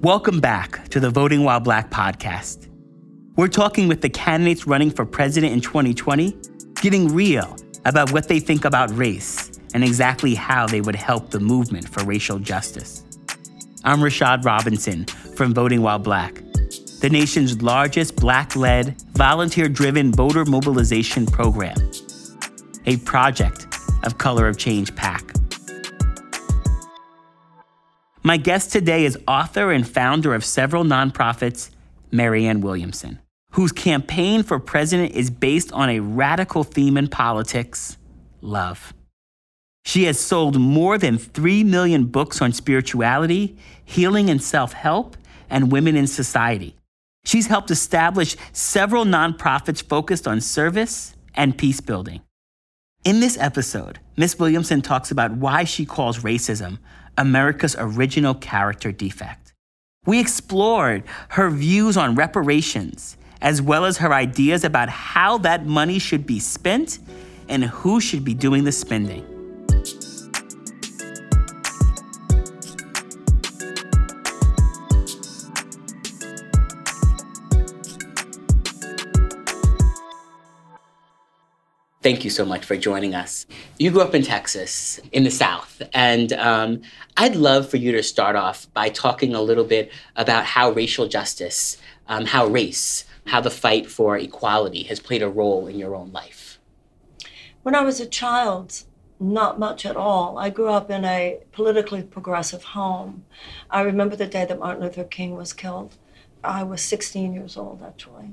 Welcome back to the Voting While Black podcast. We're talking with the candidates running for president in 2020, getting real about what they think about race and exactly how they would help the movement for racial justice. I'm Rashad Robinson from Voting While Black, the nation's largest black led, volunteer driven voter mobilization program, a project of Color of Change PAC. My guest today is author and founder of several nonprofits, Marianne Williamson, whose campaign for president is based on a radical theme in politics love. She has sold more than 3 million books on spirituality, healing and self help, and women in society. She's helped establish several nonprofits focused on service and peace building. In this episode, Ms. Williamson talks about why she calls racism America's original character defect. We explored her views on reparations, as well as her ideas about how that money should be spent and who should be doing the spending. Thank you so much for joining us. You grew up in Texas, in the South, and um, I'd love for you to start off by talking a little bit about how racial justice, um, how race, how the fight for equality has played a role in your own life. When I was a child, not much at all. I grew up in a politically progressive home. I remember the day that Martin Luther King was killed. I was 16 years old, actually.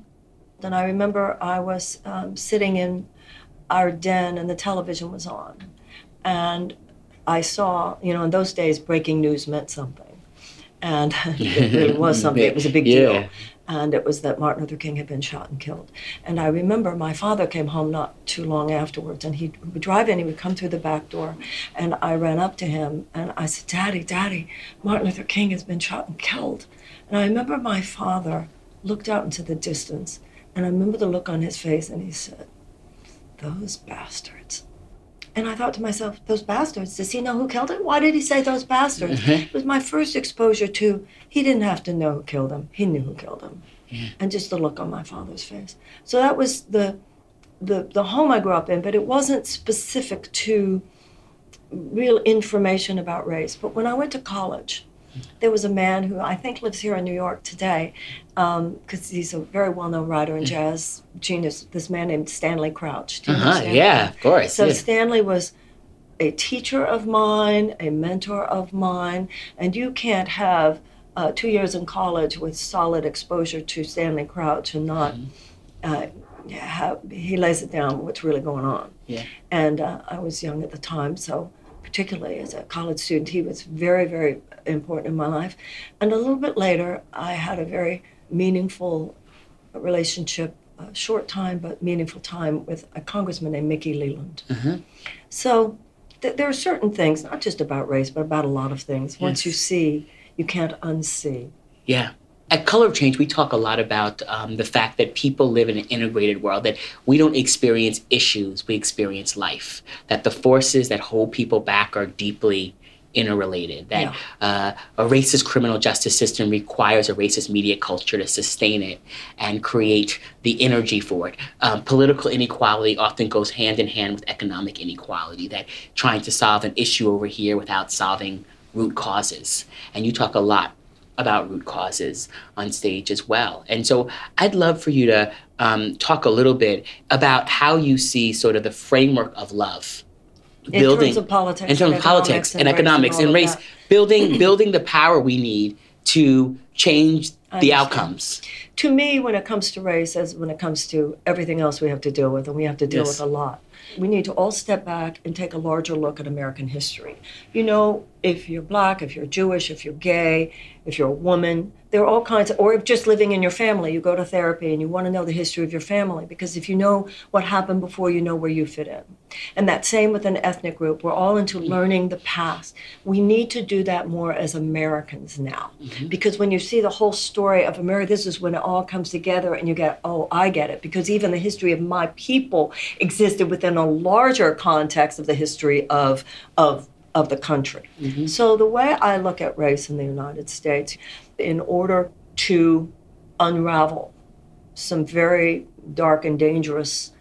And I remember I was um, sitting in our den and the television was on. And I saw, you know, in those days, breaking news meant something. And it really was something. It was a big deal. And it was that Martin Luther King had been shot and killed. And I remember my father came home not too long afterwards, and he would drive in, he would come through the back door, and I ran up to him and I said, Daddy, Daddy, Martin Luther King has been shot and killed. And I remember my father looked out into the distance, and I remember the look on his face, and he said, those bastards. And I thought to myself, those bastards, does he know who killed him? Why did he say those bastards? Mm-hmm. It was my first exposure to, he didn't have to know who killed him. He knew who killed him. Yeah. And just the look on my father's face. So that was the, the, the home I grew up in, but it wasn't specific to real information about race. But when I went to college, there was a man who I think lives here in New York today, because um, he's a very well-known writer and jazz genius. This man named Stanley Crouch. Uh-huh, yeah, of course. So yeah. Stanley was a teacher of mine, a mentor of mine, and you can't have uh, two years in college with solid exposure to Stanley Crouch and not. Mm-hmm. Uh, have, he lays it down what's really going on. Yeah. And uh, I was young at the time, so particularly as a college student, he was very, very important in my life. And a little bit later, I had a very meaningful relationship, a short time, but meaningful time with a congressman named Mickey Leland. Mm-hmm. So th- there are certain things, not just about race, but about a lot of things. Once yes. you see, you can't unsee. Yeah. At Color of Change, we talk a lot about um, the fact that people live in an integrated world, that we don't experience issues, we experience life, that the forces that hold people back are deeply interrelated, that yeah. uh, a racist criminal justice system requires a racist media culture to sustain it and create the energy for it. Um, political inequality often goes hand in hand with economic inequality, that trying to solve an issue over here without solving root causes. And you talk a lot about root causes on stage as well. And so I'd love for you to um, talk a little bit about how you see sort of the framework of love in building terms of politics, in terms of politics and, and economics and, and race, building building the power we need to change the outcomes. To me, when it comes to race, as when it comes to everything else we have to deal with, and we have to deal yes. with a lot, we need to all step back and take a larger look at American history. You know, if you're black, if you're Jewish, if you're gay, if you're a woman, there are all kinds of, or if just living in your family, you go to therapy and you want to know the history of your family because if you know what happened before, you know where you fit in. And that same with an ethnic group. We're all into learning the past. We need to do that more as Americans now mm-hmm. because when you see the whole story of America, this is when it all comes together and you get, oh, I get it. Because even the history of my people existed within a larger context of the history of, of of the country. Mm-hmm. So, the way I look at race in the United States, in order to unravel some very dark and dangerous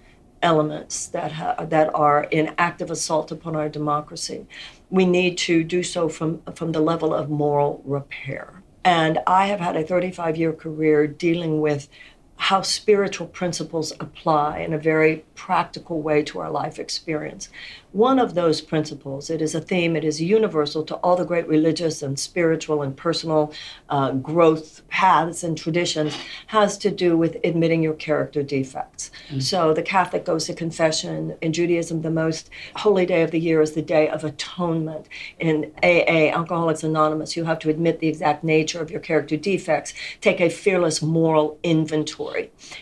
elements that ha- that are in active assault upon our democracy, we need to do so from from the level of moral repair. And I have had a 35 year career dealing with how spiritual principles apply in a very practical way to our life experience. One of those principles, it is a theme, it is universal to all the great religious and spiritual and personal uh, growth paths and traditions, has to do with admitting your character defects. So the Catholic goes to confession. In Judaism, the most holy day of the year is the Day of Atonement. In AA, Alcoholics Anonymous, you have to admit the exact nature of your character defects, take a fearless moral inventory.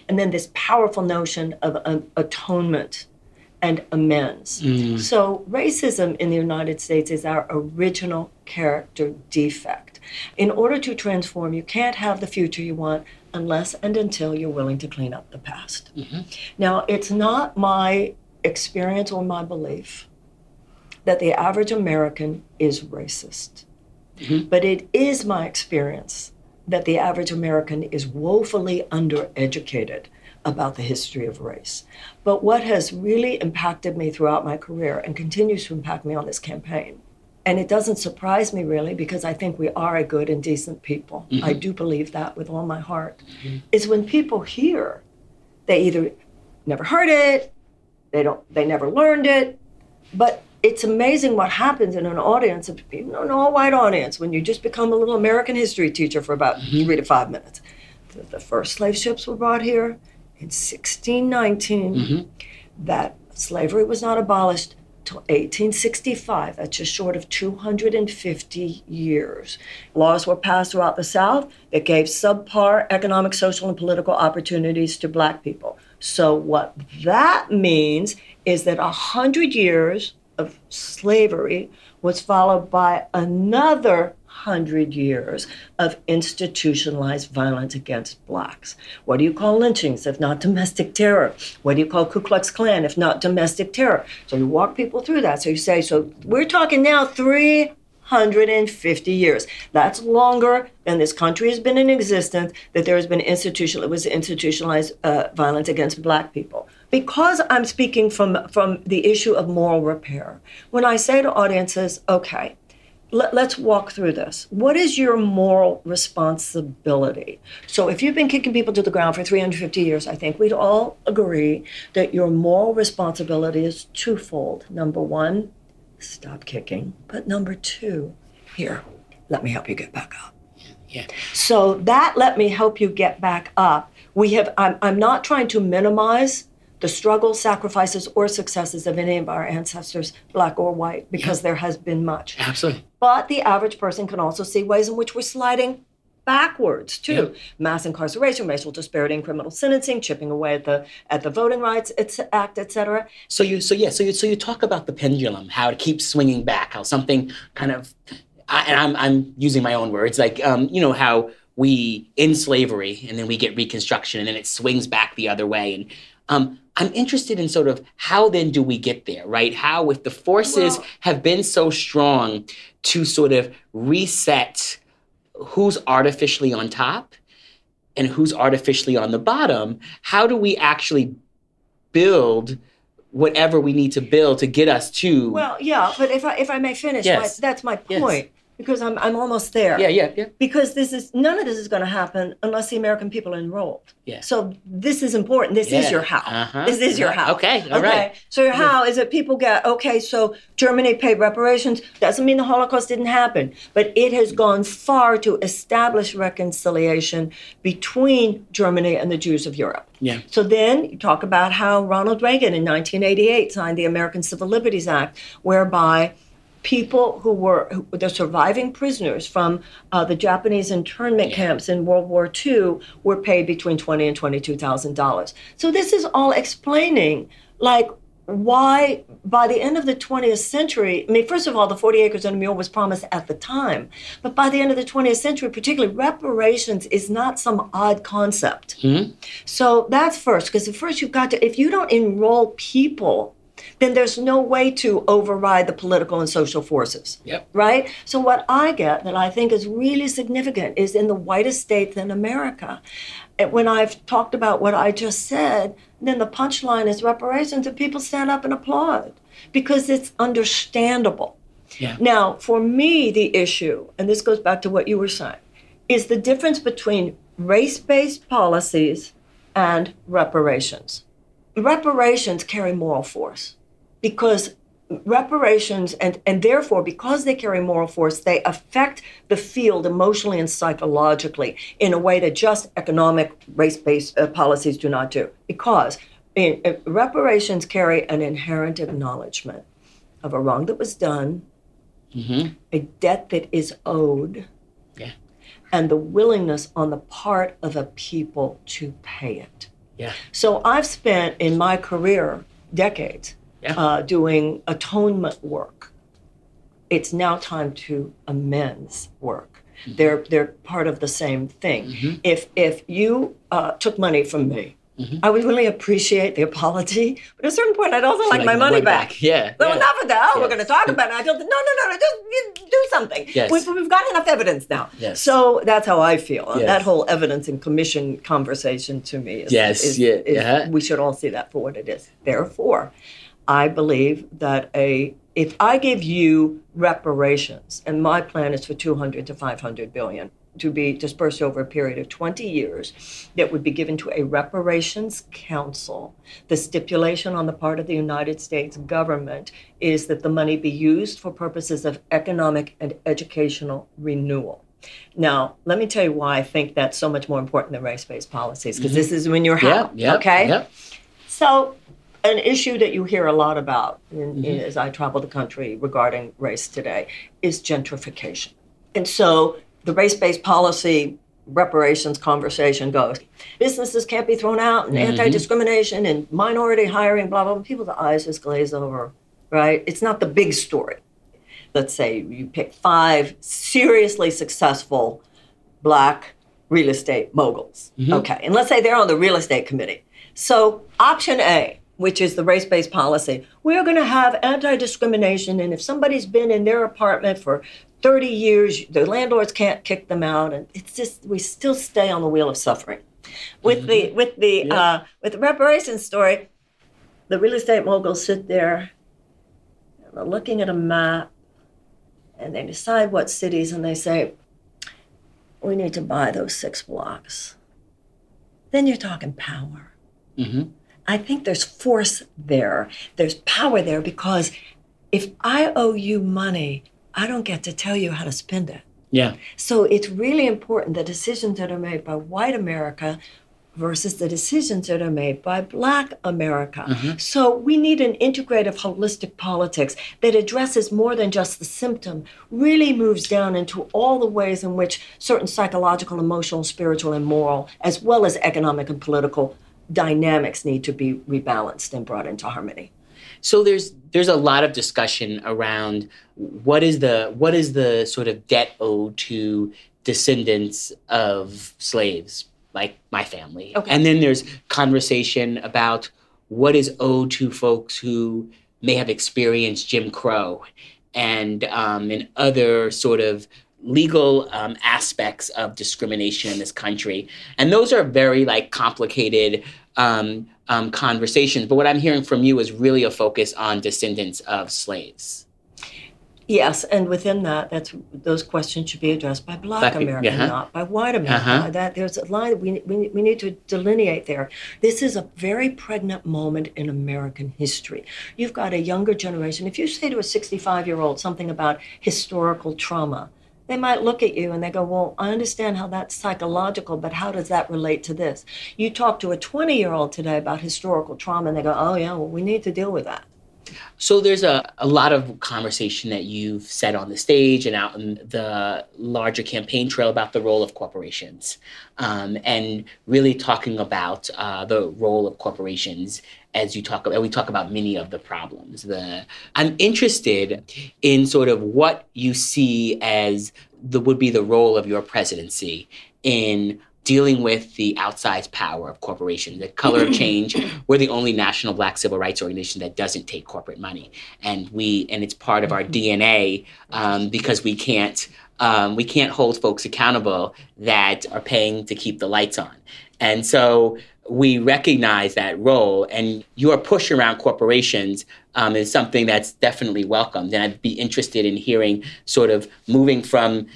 And then this powerful notion of um, atonement and amends. So, racism in the United States is our original character defect. In order to transform, you can't have the future you want unless and until you're willing to clean up the past. Now, it's not my experience or my belief that the average American is racist, but it is my experience that the average American is woefully undereducated about the history of race. But what has really impacted me throughout my career and continues to impact me on this campaign, and it doesn't surprise me really because I think we are a good and decent people. Mm-hmm. I do believe that with all my heart, mm-hmm. is when people hear they either never heard it, they don't they never learned it, but it's amazing what happens in an audience of even an all-white audience when you just become a little American history teacher for about mm-hmm. three to five minutes. The, the first slave ships were brought here in 1619. Mm-hmm. That slavery was not abolished till 1865. That's just short of 250 years. Laws were passed throughout the South that gave subpar economic, social, and political opportunities to black people. So what that means is that a hundred years of slavery was followed by another hundred years of institutionalized violence against blacks. What do you call lynchings if not domestic terror? What do you call Ku Klux Klan if not domestic terror? So you walk people through that. So you say, so we're talking now 350 years. That's longer than this country has been in existence, that there has been institutional, it was institutionalized uh, violence against black people because I'm speaking from from the issue of moral repair, when I say to audiences, okay, let, us walk through this. What is your moral responsibility? So, if you've been kicking people to the ground for 350 years, I think we'd all agree that your moral responsibility is twofold. Number one, stop kicking. But number two, here, let me help you get back up. Yeah. So that let me help you get back up. We have. I'm, I'm not trying to minimize the struggles, sacrifices, or successes of any of our ancestors, black or white, because there has been much. Absolutely. But the average person can also see ways in which we're sliding backwards too. Mass incarceration, racial disparity in criminal sentencing, chipping away at the at the Voting Rights Act, et cetera. So you, so yeah, so you, so you talk about the pendulum, how it keeps swinging back, how something kind of, I, and I'm I'm using my own words, like um, you know how we in slavery and then we get Reconstruction and then it swings back the other way and. Um, I'm interested in sort of how then do we get there, right? How, if the forces Well- have been so strong to sort of reset who's artificially on top and who's artificially on the bottom, how do we actually build whatever we need to build to get us to? Well, yeah, but if I if I may finish, Yes. my, that's my Yes. Because I'm I'm almost there. yeah, yeah, yeah. Because this is none of this is going to happen unless the American people are enrolled. Yeah. So this is important. This Yeah. is your how. Uh-huh. This is your how. Okay, all right. So your how is that people get okay. So Germany paid reparations. Doesn't mean the Holocaust didn't happen, but it has gone far to establish reconciliation between Germany and the Jews of Europe. Yeah. So then you talk about how Ronald Reagan in 1988 signed the American Civil Liberties Act, whereby people who were who, the surviving prisoners from uh, the Japanese internment camps in World War II were paid between twenty and twenty-two thousand dollars. So this is all explaining, like. Why, by the end of the 20th century, I mean, first of all, the 40 acres and a mule was promised at the time. But by the end of the 20th century, particularly, reparations is not some odd concept. So that's first, because at first you've got to, if you don't enroll people then there's no way to override the political and social forces. Yep. Right? So, what I get that I think is really significant is in the whitest states in America. When I've talked about what I just said, then the punchline is reparations, and people stand up and applaud because it's understandable. Yeah. Now, for me, the issue, and this goes back to what you were saying, is the difference between race based policies and reparations. Reparations carry moral force because reparations and, and therefore because they carry moral force they affect the field emotionally and psychologically in a way that just economic race-based uh, policies do not do because in, uh, reparations carry an inherent acknowledgement of a wrong that was done Mm-hmm. a debt that is owed Yeah. and the willingness on the part of a people to pay it Yeah. so I've spent in my career decades Yeah. uh, doing atonement work. It's now time to amends work. Mm-hmm. They're they're part of the same thing. If if you uh, took money from me, Mm-hmm. I would really appreciate the apology. But at a certain point, I'd also like, my money back. Yeah. So yeah. enough of that. Oh, we're going to talk about it. I them, no, no, no, no, just do something. Yes. We've, we've got enough evidence now. Yes. So that's how I feel. Yes. That whole evidence and commission conversation to me is, Yes, is, yeah, is- yeah. we should all see that for what it is. Therefore, I believe that a if I give you reparations, and my plan is for 200 to 500 billion to be dispersed over a period of 20 years, that would be given to a reparations council. The stipulation on the part of the United States government is that the money be used for purposes of economic and educational renewal. Now, let me tell you why I think that's so much more important than race-based policies, because mm-hmm. this is when you're Yeah. how, Yeah. okay? Yeah. So, an issue that you hear a lot about in, Mm-hmm. as I travel the country regarding race today is gentrification. And so, the race based policy reparations conversation goes businesses can't be thrown out, and Mm-hmm. anti discrimination, and minority hiring, blah, blah, blah. People's eyes just glaze over, right? It's not the big story. Let's say you pick five seriously successful black real estate moguls. Okay, and let's say they're on the real estate committee. So, option A, which is the race based policy, we're going to have anti discrimination, and if somebody's been in their apartment for 30 years, the landlords can't kick them out, and it's just, we still stay on the wheel of suffering. With the, with the, Yeah. uh, with the reparations story, the real estate moguls sit there they're looking at a map and they decide what cities and they say, we need to buy those six blocks. Then you're talking power. Mhm. I think there's force there. There's power there because if I owe you money, I don't get to tell you how to spend it. Yeah. So it's really important the decisions that are made by white America versus the decisions that are made by black America. Mm-hmm. So we need an integrative, holistic politics that addresses more than just the symptom, really moves down into all the ways in which certain psychological, emotional, spiritual, and moral, as well as economic and political dynamics need to be rebalanced and brought into harmony. So there's there's a lot of discussion around what is the what is the sort of debt owed to descendants of slaves like my family. Okay. And then there's conversation about what is owed to folks who may have experienced Jim Crow and um, and other sort of legal um, aspects of discrimination in this country. And those are very like complicated um, um, conversations. But what I'm hearing from you is really a focus on descendants of slaves. Yes, and within that, that's those questions should be addressed by Black, Black America, uh-huh. not by White America. Uh-huh. That there's a line we, we we need to delineate there. This is a very pregnant moment in American history. You've got a younger generation. If you say to a 65 year old something about historical trauma, they might look at you and they go, Well, I understand how that's psychological, but how does that relate to this? You talk to a 20 year old today about historical trauma, and they go, Oh, yeah, well, we need to deal with that. So there's a, a lot of conversation that you've said on the stage and out in the larger campaign trail about the role of corporations, um, and really talking about uh, the role of corporations as you talk about. We talk about many of the problems. The I'm interested in sort of what you see as the would be the role of your presidency in dealing with the outsized power of corporations. The color of change, we're the only national black civil rights organization that doesn't take corporate money. And we and it's part of our DNA um, because we can't um, we can't hold folks accountable that are paying to keep the lights on. And so we recognize that role and your push around corporations um, is something that's definitely welcomed. And I'd be interested in hearing sort of moving from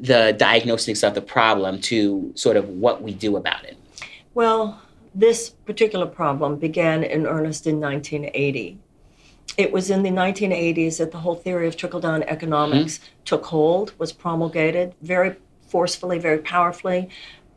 the diagnosis of the problem to sort of what we do about it? Well, this particular problem began in earnest in 1980. It was in the 1980s that the whole theory of trickle down economics mm-hmm. took hold, was promulgated very forcefully, very powerfully,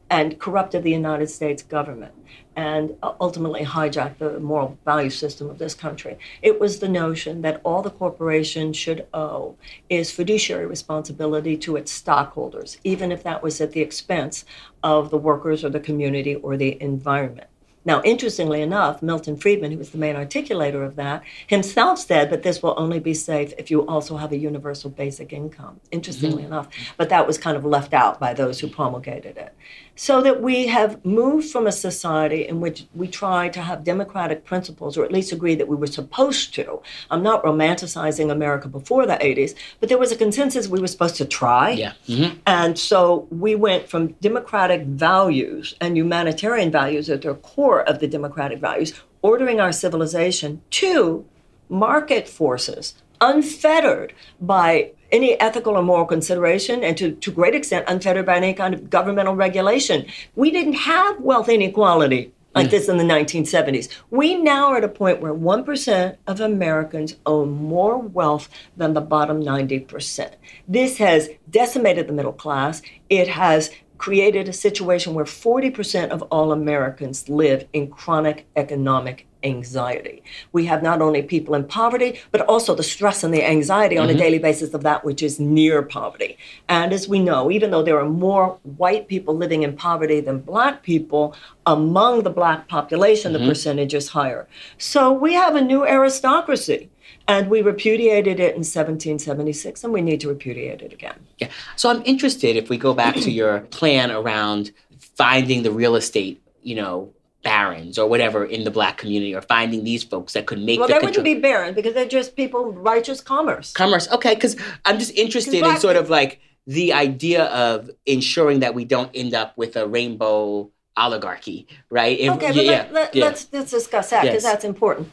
and corrupted the United States government and ultimately hijacked the moral value system of this country. It was the notion that all the corporation should owe is fiduciary responsibility to its stockholders, even if that was at the expense of the workers or the community or the environment. Now, interestingly enough, Milton Friedman, who was the main articulator of that, himself said that this will only be safe if you also have a universal basic income, interestingly mm-hmm. enough. But that was kind of left out by those who promulgated it so that we have moved from a society in which we try to have democratic principles, or at least agree that we were supposed to. I'm not romanticizing America before the 80s, but there was a consensus we were supposed to try. Yeah. Mm-hmm. And so we went from democratic values and humanitarian values at their core of the democratic values, ordering our civilization, to market forces unfettered by any ethical or moral consideration, and to, to great extent unfettered by any kind of governmental regulation. We didn't have wealth inequality like mm. this in the 1970s. We now are at a point where 1% of Americans own more wealth than the bottom 90%. This has decimated the middle class. It has created a situation where 40% of all Americans live in chronic economic anxiety. We have not only people in poverty, but also the stress and the anxiety on mm-hmm. a daily basis of that which is near poverty. And as we know, even though there are more white people living in poverty than black people, among the black population, mm-hmm. the percentage is higher. So we have a new aristocracy. And we repudiated it in 1776, and we need to repudiate it again. Yeah. So I'm interested if we go back to your plan around finding the real estate, you know, barons or whatever in the black community or finding these folks that could make well the they wouldn't be barons because they're just people righteous commerce commerce okay because i'm just interested in sort of like the idea of ensuring that we don't end up with a rainbow oligarchy right if, okay but yeah, let, let, yeah. let's let's discuss that because yes. that's important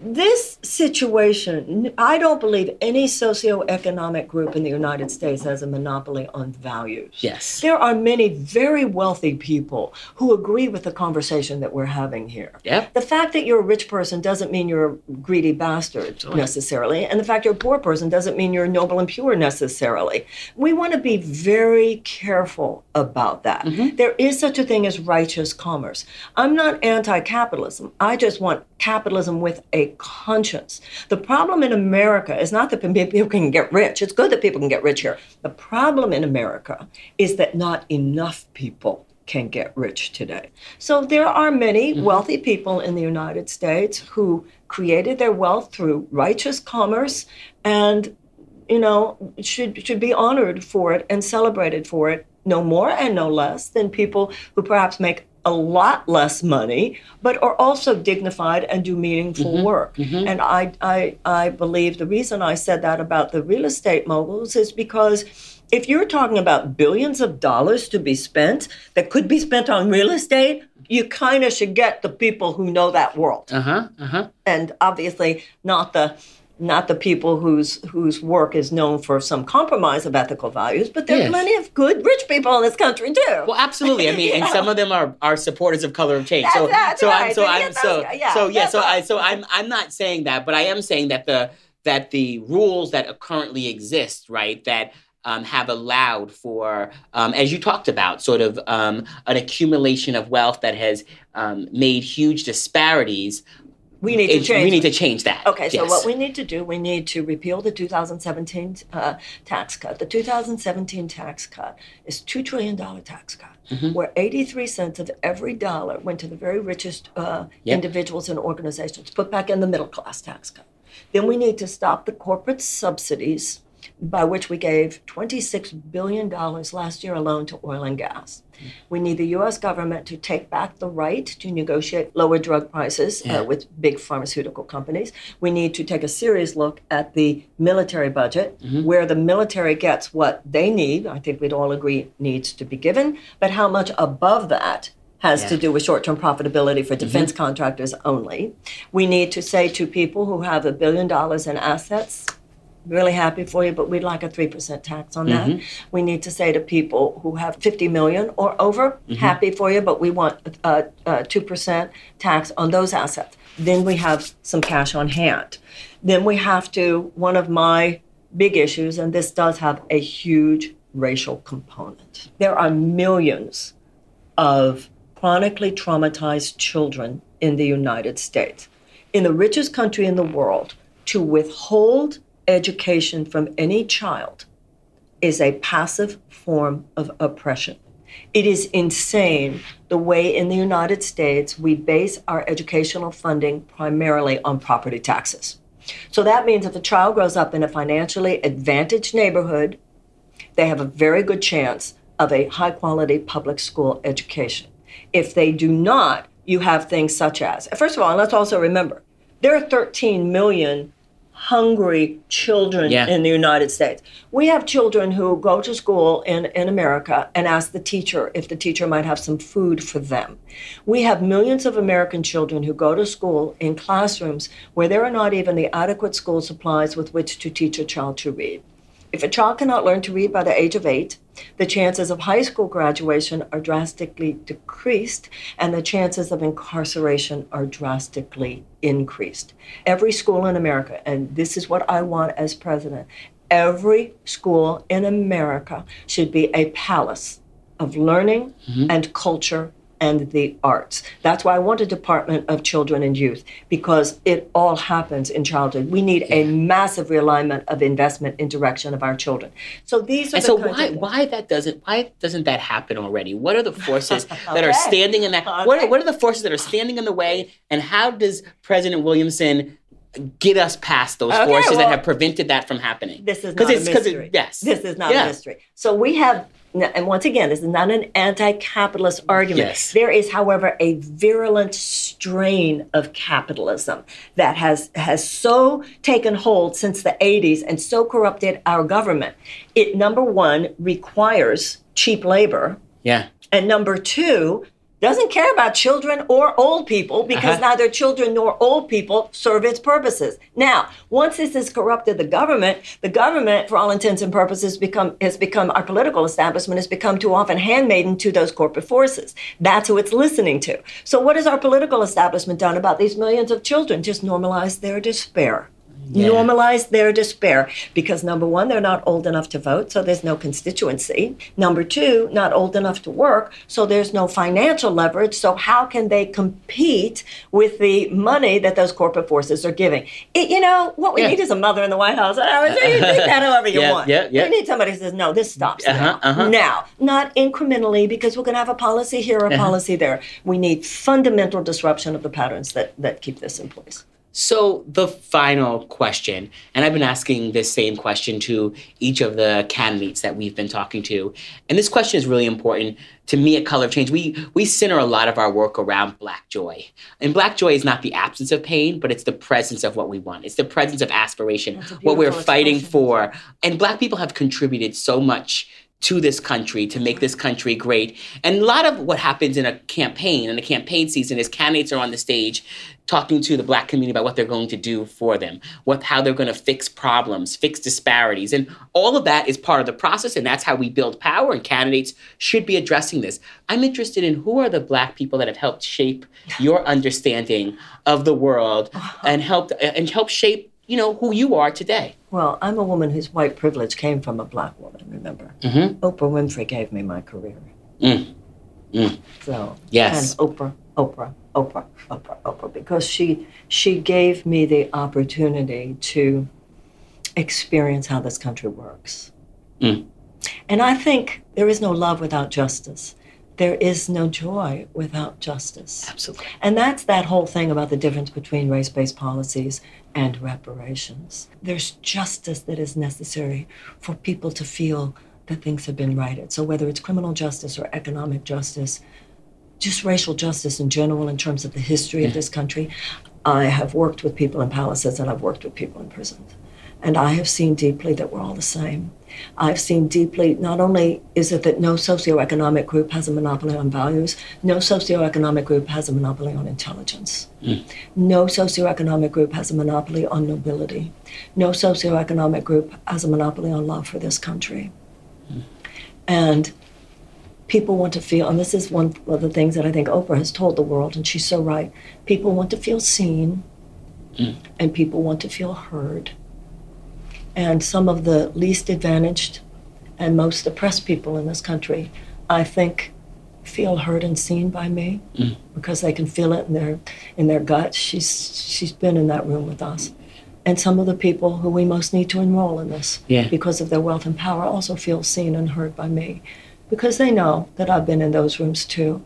this situation, I don't believe any socioeconomic group in the United States has a monopoly on values. Yes. There are many very wealthy people who agree with the conversation that we're having here. Yep. The fact that you're a rich person doesn't mean you're a greedy bastard sure. necessarily, and the fact you're a poor person doesn't mean you're noble and pure necessarily. We want to be very careful about that. Mm-hmm. There is such a thing as righteous commerce. I'm not anti capitalism, I just want capitalism with a conscience. The problem in America is not that people can get rich. It's good that people can get rich here. The problem in America is that not enough people can get rich today. So there are many mm-hmm. wealthy people in the United States who created their wealth through righteous commerce and you know should should be honored for it and celebrated for it no more and no less than people who perhaps make a lot less money, but are also dignified and do meaningful mm-hmm, work. Mm-hmm. And I, I, I believe the reason I said that about the real estate moguls is because if you're talking about billions of dollars to be spent that could be spent on real estate, you kind of should get the people who know that world. Uh huh. Uh huh. And obviously, not the not the people whose whose work is known for some compromise of ethical values, but there are yes. plenty of good rich people in this country too. Well, absolutely. I mean, and some of them are are supporters of color of change. That's, so that's so right. I'm so I'm so yeah, so yeah so I so I'm I'm not saying that, but I am saying that the that the rules that currently exist, right, that um, have allowed for, um, as you talked about, sort of um, an accumulation of wealth that has um, made huge disparities we need to change. We need to change that. Okay, yes. so what we need to do, we need to repeal the 2017 uh, tax cut. The 2017 tax cut is two trillion dollar tax cut, mm-hmm. where 83 cents of every dollar went to the very richest uh, yep. individuals and organizations, put back in the middle class tax cut. Then we need to stop the corporate subsidies by which we gave $26 billion last year alone to oil and gas. We need the US government to take back the right to negotiate lower drug prices uh, Yeah. uh, with big pharmaceutical companies. We need to take a serious look at the military budget, where the military gets what they need. I think we'd all agree needs to be given, but how much above that has to do with short term profitability for defense contractors only. We need to say to people who have a billion dollars in assets, really happy for you, but we'd like a 3% tax on that. Mm-hmm. We need to say to people who have 50 million or over, mm-hmm. happy for you, but we want a, a 2% tax on those assets. Then we have some cash on hand. Then we have to, one of my big issues, and this does have a huge racial component. There are millions of chronically traumatized children in the United States. In the richest country in the world, to withhold education from any child is a passive form of oppression. It is insane the way in the United States we base our educational funding primarily on property taxes. So that means if a child grows up in a financially advantaged neighborhood, they have a very good chance of a high quality public school education. If they do not, you have things such as, first of all, and let's also remember, there are 13 million hungry children Yeah. in the United States. We have children who go to school in, in America and ask the teacher if the teacher might have some food for them. We have millions of American children who go to school in classrooms where there are not even the adequate school supplies with which to teach a child to read. If a child cannot learn to read by the age of eight, the chances of high school graduation are drastically decreased, and the chances of incarceration are drastically increased. Every school in America, and this is what I want as president, every school in America should be a palace of learning mm-hmm. and culture and the arts. That's why I want a Department of Children and Youth because it all happens in childhood. We need a massive realignment of investment in direction of our children. So these are And the so why why that doesn't why doesn't that happen already? What are the forces that are standing in that what, are, what are the forces that are standing in the way and how does President Williamson get us past those Okay, forces well, that have prevented that from happening? This is not a it's- 'cause it- mystery. yes. This is not Yeah. a mystery. So we have, and once again, this is not an anti-capitalist argument. Yes. There is, however, a virulent strain of capitalism that has has so taken hold since the 80s and so corrupted our government. It number one requires cheap labor. Yeah. And number two, doesn't care about children or old people because Uh-huh. neither children nor old people serve its purposes. Now, once this has corrupted the government, the government, for all intents and purposes, become has become our political establishment has become too often handmaiden to those corporate forces. That's who it's listening to. So, what has our political establishment done about these millions of children? Just normalize their despair. Normalize their despair because number one, they're not old enough to vote, so there's no constituency. Number two, not old enough to work, so there's no financial leverage. So, how can they compete with the money that those corporate forces are giving? It, you know, what we Yeah. need is a mother in the White House. I would say you think that however you Yeah, want. yeah, yeah. We need somebody who says, no, this stops Uh-huh, now. uh-huh. Now, not incrementally because we're going to have a policy here, a policy there. We need fundamental disruption of the patterns that, that keep this in place. So the final question, and I've been asking this same question to each of the candidates that we've been talking to, and this question is really important to me at Color of Change. We we center a lot of our work around Black joy, and Black joy is not the absence of pain, but it's the presence of what we want. It's the presence of aspiration, what we're fighting expression. for, and Black people have contributed so much to this country to make this country great. And a lot of what happens in a campaign, in a campaign season, is candidates are on the stage talking to the black community about what they're going to do for them, what how they're going to fix problems, fix disparities. And all of that is part of the process, and that's how we build power, and candidates should be addressing this. I'm interested in who are the black people that have helped shape your understanding of the world and helped and help shape, you know, who you are today. Well, I'm a woman whose white privilege came from a black woman, remember? Mhm. Oprah Winfrey gave me my career. Mm. Mm. So, Yes. and Oprah, Oprah, Oprah, Oprah, Oprah, because she she gave me the opportunity to experience how this country works. Mm. And I think there is no love without justice. there is no joy without justice. Absolutely. And that's that whole thing about the difference between race based policies and reparations. There's justice that is necessary for people to feel that things have been righted. So, whether it's criminal justice or economic justice, just racial justice in general, in terms of the history yeah. of this country, I have worked with people in palaces and I've worked with people in prisons. And I have seen deeply that we're all the same. I've seen deeply, not only is it that no socioeconomic group has a monopoly on values, no socioeconomic group has a monopoly on intelligence. Mm. No socioeconomic group has a monopoly on nobility. No socioeconomic group has a monopoly on love for this country. Mm. And people want to feel, and this is one of the things that I think Oprah has told the world, and she's so right people want to feel seen, mm. and people want to feel heard and some of the least advantaged and most oppressed people in this country, I think, feel heard and seen by me mm. because they can feel it in their in their guts. She's she's been in that room with us. And some of the people who we most need to enroll in this yeah. because of their wealth and power also feel seen and heard by me because they know that I've been in those rooms too.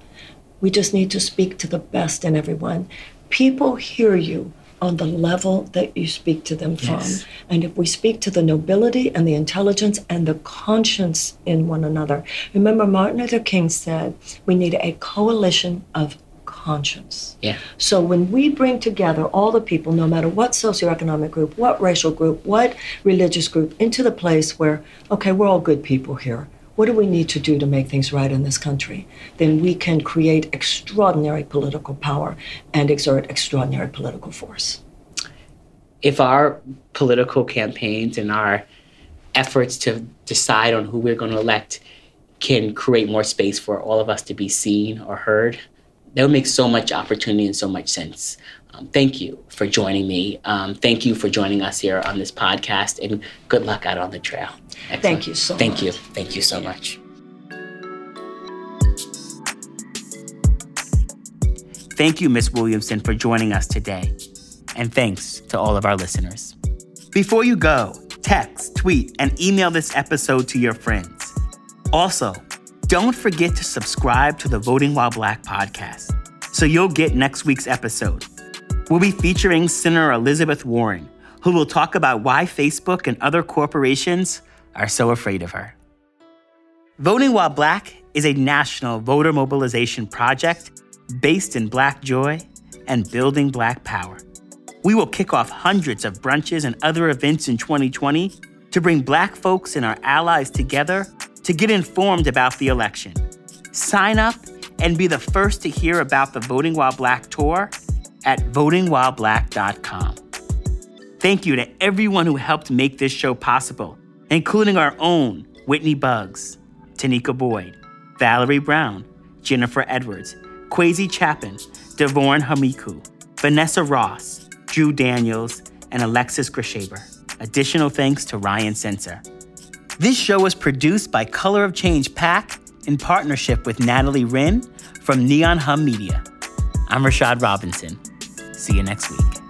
We just need to speak to the best in everyone. People hear you on the level that you speak to them from. Yes. And if we speak to the nobility and the intelligence and the conscience in one another, remember Martin Luther King said we need a coalition of conscience. Yeah. So when we bring together all the people, no matter what socioeconomic group, what racial group, what religious group, into the place where, okay, we're all good people here what do we need to do to make things right in this country? Then we can create extraordinary political power and exert extraordinary political force. If our political campaigns and our efforts to decide on who we're going to elect can create more space for all of us to be seen or heard, that would make so much opportunity and so much sense. Um, thank you for joining me. Um, thank you for joining us here on this podcast, and good luck out on the trail. Excellent. Thank you so Thank much. you. Thank you so much. Thank you, Ms. Williamson, for joining us today. And thanks to all of our listeners. Before you go, text, tweet, and email this episode to your friends. Also, don't forget to subscribe to the Voting While Black podcast so you'll get next week's episode. We'll be featuring Senator Elizabeth Warren, who will talk about why Facebook and other corporations are so afraid of her. Voting While Black is a national voter mobilization project based in Black joy and building Black power. We will kick off hundreds of brunches and other events in 2020 to bring Black folks and our allies together to get informed about the election. Sign up and be the first to hear about the Voting While Black tour at votingwhileblack.com. Thank you to everyone who helped make this show possible, including our own Whitney Buggs, Tanika Boyd, Valerie Brown, Jennifer Edwards, Kwesi Chapin, Devorn Hamiku, Vanessa Ross, Drew Daniels, and Alexis Grishaber. Additional thanks to Ryan Sensor. This show was produced by Color of Change PAC in partnership with Natalie Wren from Neon Hum Media. I'm Rashad Robinson. See you next week.